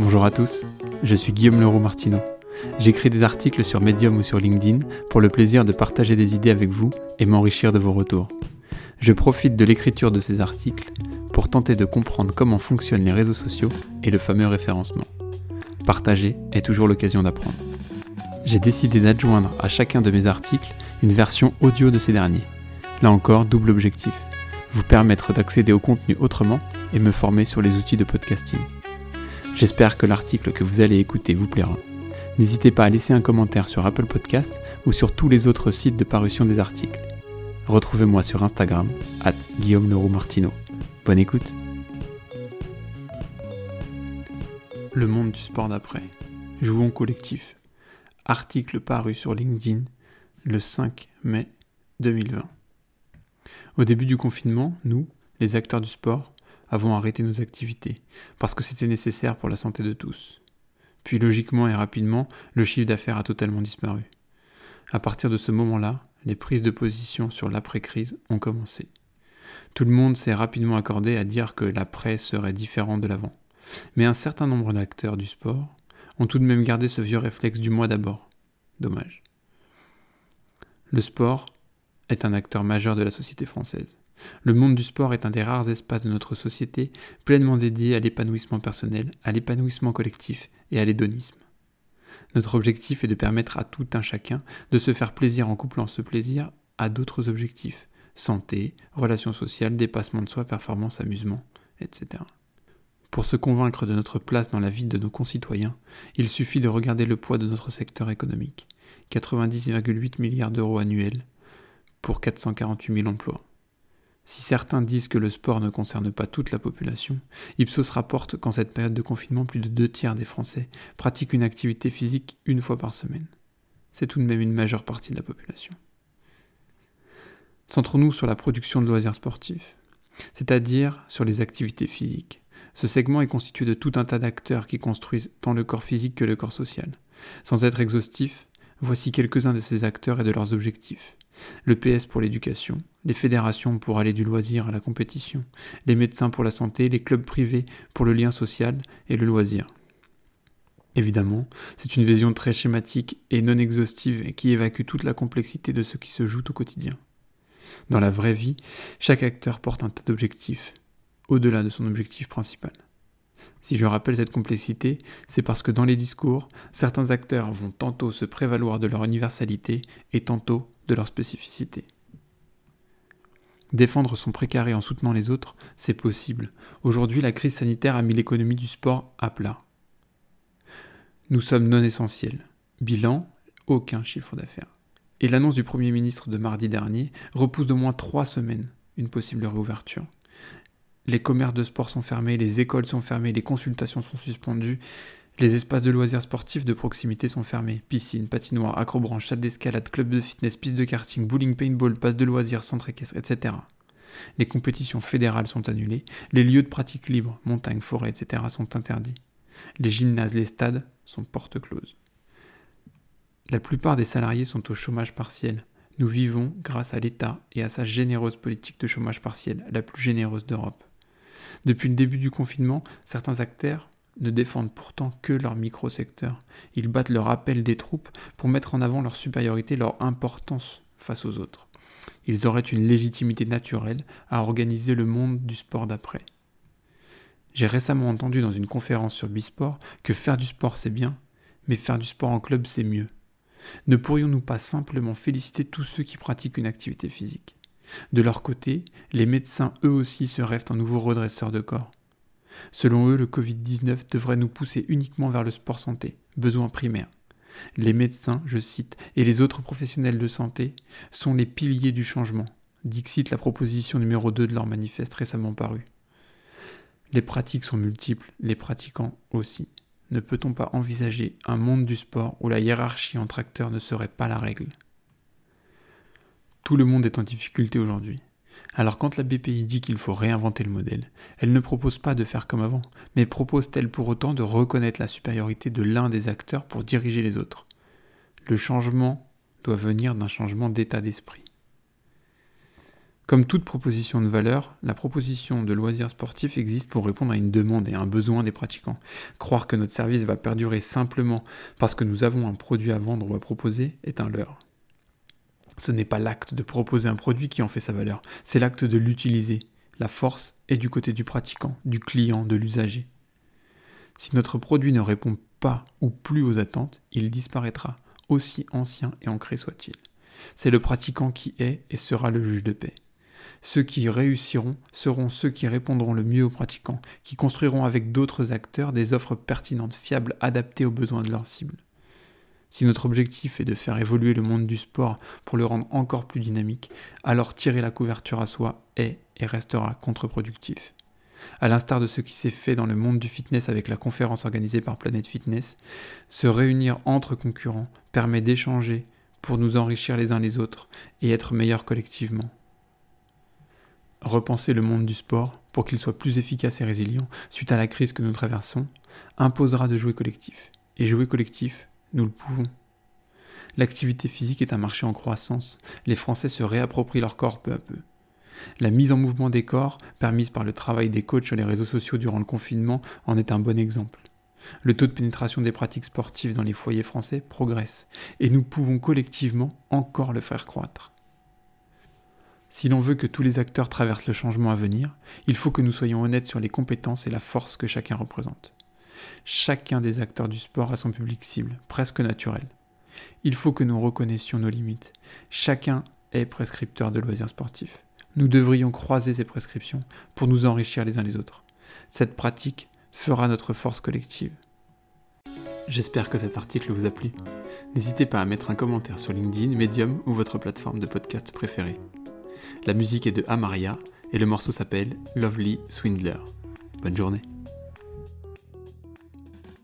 Bonjour à tous, je suis Guillaume Leroux Martineau. J'écris des articles sur Medium ou sur LinkedIn pour le plaisir de partager des idées avec vous et m'enrichir de vos retours. Je profite de l'écriture de ces articles pour tenter de comprendre comment fonctionnent les réseaux sociaux et le fameux référencement. Partager est toujours l'occasion d'apprendre. J'ai décidé d'adjoindre à chacun de mes articles une version audio de ces derniers. Là encore, double objectif. Vous permettre d'accéder au contenu autrement et me former sur les outils de podcasting. J'espère que l'article que vous allez écouter vous plaira. N'hésitez pas à laisser un commentaire sur Apple Podcast ou sur tous les autres sites de parution des articles. Retrouvez-moi sur Instagram, at Guillaume Leroux Martino. Bonne écoute. Le monde du sport d'après. Jouons collectif. Article paru sur LinkedIn le 5 mai 2020. Au début du confinement, nous, les acteurs du sport, avons arrêté nos activités, parce que c'était nécessaire pour la santé de tous. Puis logiquement et rapidement, le chiffre d'affaires a totalement disparu. À partir de ce moment-là, les prises de position sur l'après-crise ont commencé. Tout le monde s'est rapidement accordé à dire que l'après serait différent de l'avant. Mais un certain nombre d'acteurs du sport ont tout de même gardé ce vieux réflexe du mois d'abord. Dommage. Le sport est un acteur majeur de la société française. Le monde du sport est un des rares espaces de notre société pleinement dédié à l'épanouissement personnel, à l'épanouissement collectif et à l'hédonisme. Notre objectif est de permettre à tout un chacun de se faire plaisir en couplant ce plaisir à d'autres objectifs santé, relations sociales, dépassement de soi, performance, amusement, etc. Pour se convaincre de notre place dans la vie de nos concitoyens, il suffit de regarder le poids de notre secteur économique 90,8 milliards d'euros annuels pour 448 000 emplois. Si certains disent que le sport ne concerne pas toute la population, Ipsos rapporte qu'en cette période de confinement, plus de deux tiers des Français pratiquent une activité physique une fois par semaine. C'est tout de même une majeure partie de la population. Centrons-nous sur la production de loisirs sportifs, c'est-à-dire sur les activités physiques. Ce segment est constitué de tout un tas d'acteurs qui construisent tant le corps physique que le corps social. Sans être exhaustif, voici quelques-uns de ces acteurs et de leurs objectifs le PS pour l'éducation, les fédérations pour aller du loisir à la compétition, les médecins pour la santé, les clubs privés pour le lien social et le loisir. Évidemment, c'est une vision très schématique et non exhaustive qui évacue toute la complexité de ce qui se joue au quotidien. Dans la vraie vie, chaque acteur porte un tas d'objectifs, au-delà de son objectif principal. Si je rappelle cette complexité, c'est parce que dans les discours, certains acteurs vont tantôt se prévaloir de leur universalité et tantôt de leur spécificité. Défendre son précaré en soutenant les autres, c'est possible. Aujourd'hui, la crise sanitaire a mis l'économie du sport à plat. Nous sommes non essentiels. Bilan, aucun chiffre d'affaires. Et l'annonce du Premier ministre de mardi dernier repousse de moins trois semaines une possible réouverture. Les commerces de sport sont fermés, les écoles sont fermées, les consultations sont suspendues, les espaces de loisirs sportifs de proximité sont fermés. Piscine, patinoire, acrobranche, salle d'escalade, club de fitness, piste de karting, bowling, paintball, passe de loisirs, centre équestre, etc. Les compétitions fédérales sont annulées. Les lieux de pratique libre, montagnes, forêts, etc. sont interdits. Les gymnases, les stades sont porte closes. La plupart des salariés sont au chômage partiel. Nous vivons grâce à l'État et à sa généreuse politique de chômage partiel, la plus généreuse d'Europe. Depuis le début du confinement, certains acteurs ne défendent pourtant que leur micro-secteur. Ils battent leur appel des troupes pour mettre en avant leur supériorité, leur importance face aux autres. Ils auraient une légitimité naturelle à organiser le monde du sport d'après. J'ai récemment entendu dans une conférence sur Bisport que faire du sport c'est bien, mais faire du sport en club c'est mieux. Ne pourrions-nous pas simplement féliciter tous ceux qui pratiquent une activité physique? De leur côté, les médecins eux aussi se rêvent un nouveau redresseur de corps. Selon eux, le Covid-19 devrait nous pousser uniquement vers le sport santé, besoin primaire. Les médecins, je cite, et les autres professionnels de santé sont les piliers du changement, dixit la proposition numéro 2 de leur manifeste récemment paru. Les pratiques sont multiples, les pratiquants aussi. Ne peut-on pas envisager un monde du sport où la hiérarchie entre acteurs ne serait pas la règle? Tout le monde est en difficulté aujourd'hui. Alors quand la BPI dit qu'il faut réinventer le modèle, elle ne propose pas de faire comme avant, mais propose-t-elle pour autant de reconnaître la supériorité de l'un des acteurs pour diriger les autres? Le changement doit venir d'un changement d'état d'esprit. Comme toute proposition de valeur, la proposition de loisirs sportifs existe pour répondre à une demande et à un besoin des pratiquants. Croire que notre service va perdurer simplement parce que nous avons un produit à vendre ou à proposer est un leurre. Ce n'est pas l'acte de proposer un produit qui en fait sa valeur, c'est l'acte de l'utiliser. La force est du côté du pratiquant, du client, de l'usager. Si notre produit ne répond pas ou plus aux attentes, il disparaîtra, aussi ancien et ancré soit-il. C'est le pratiquant qui est et sera le juge de paix. Ceux qui réussiront seront ceux qui répondront le mieux aux pratiquants, qui construiront avec d'autres acteurs des offres pertinentes, fiables, adaptées aux besoins de leur cible. Si notre objectif est de faire évoluer le monde du sport pour le rendre encore plus dynamique, alors tirer la couverture à soi est et restera contre-productif. À l'instar de ce qui s'est fait dans le monde du fitness avec la conférence organisée par Planet Fitness, se réunir entre concurrents permet d'échanger pour nous enrichir les uns les autres et être meilleurs collectivement repenser le monde du sport pour qu'il soit plus efficace et résilient suite à la crise que nous traversons, imposera de jouer collectif. Et jouer collectif, nous le pouvons. L'activité physique est un marché en croissance, les Français se réapproprient leur corps peu à peu. La mise en mouvement des corps, permise par le travail des coachs sur les réseaux sociaux durant le confinement, en est un bon exemple. Le taux de pénétration des pratiques sportives dans les foyers français progresse, et nous pouvons collectivement encore le faire croître. Si l'on veut que tous les acteurs traversent le changement à venir, il faut que nous soyons honnêtes sur les compétences et la force que chacun représente. Chacun des acteurs du sport a son public cible, presque naturel. Il faut que nous reconnaissions nos limites. Chacun est prescripteur de loisirs sportifs. Nous devrions croiser ces prescriptions pour nous enrichir les uns les autres. Cette pratique fera notre force collective. J'espère que cet article vous a plu. N'hésitez pas à mettre un commentaire sur LinkedIn, Medium ou votre plateforme de podcast préférée. La musique est de Amaria et le morceau s'appelle Lovely Swindler. Bonne journée.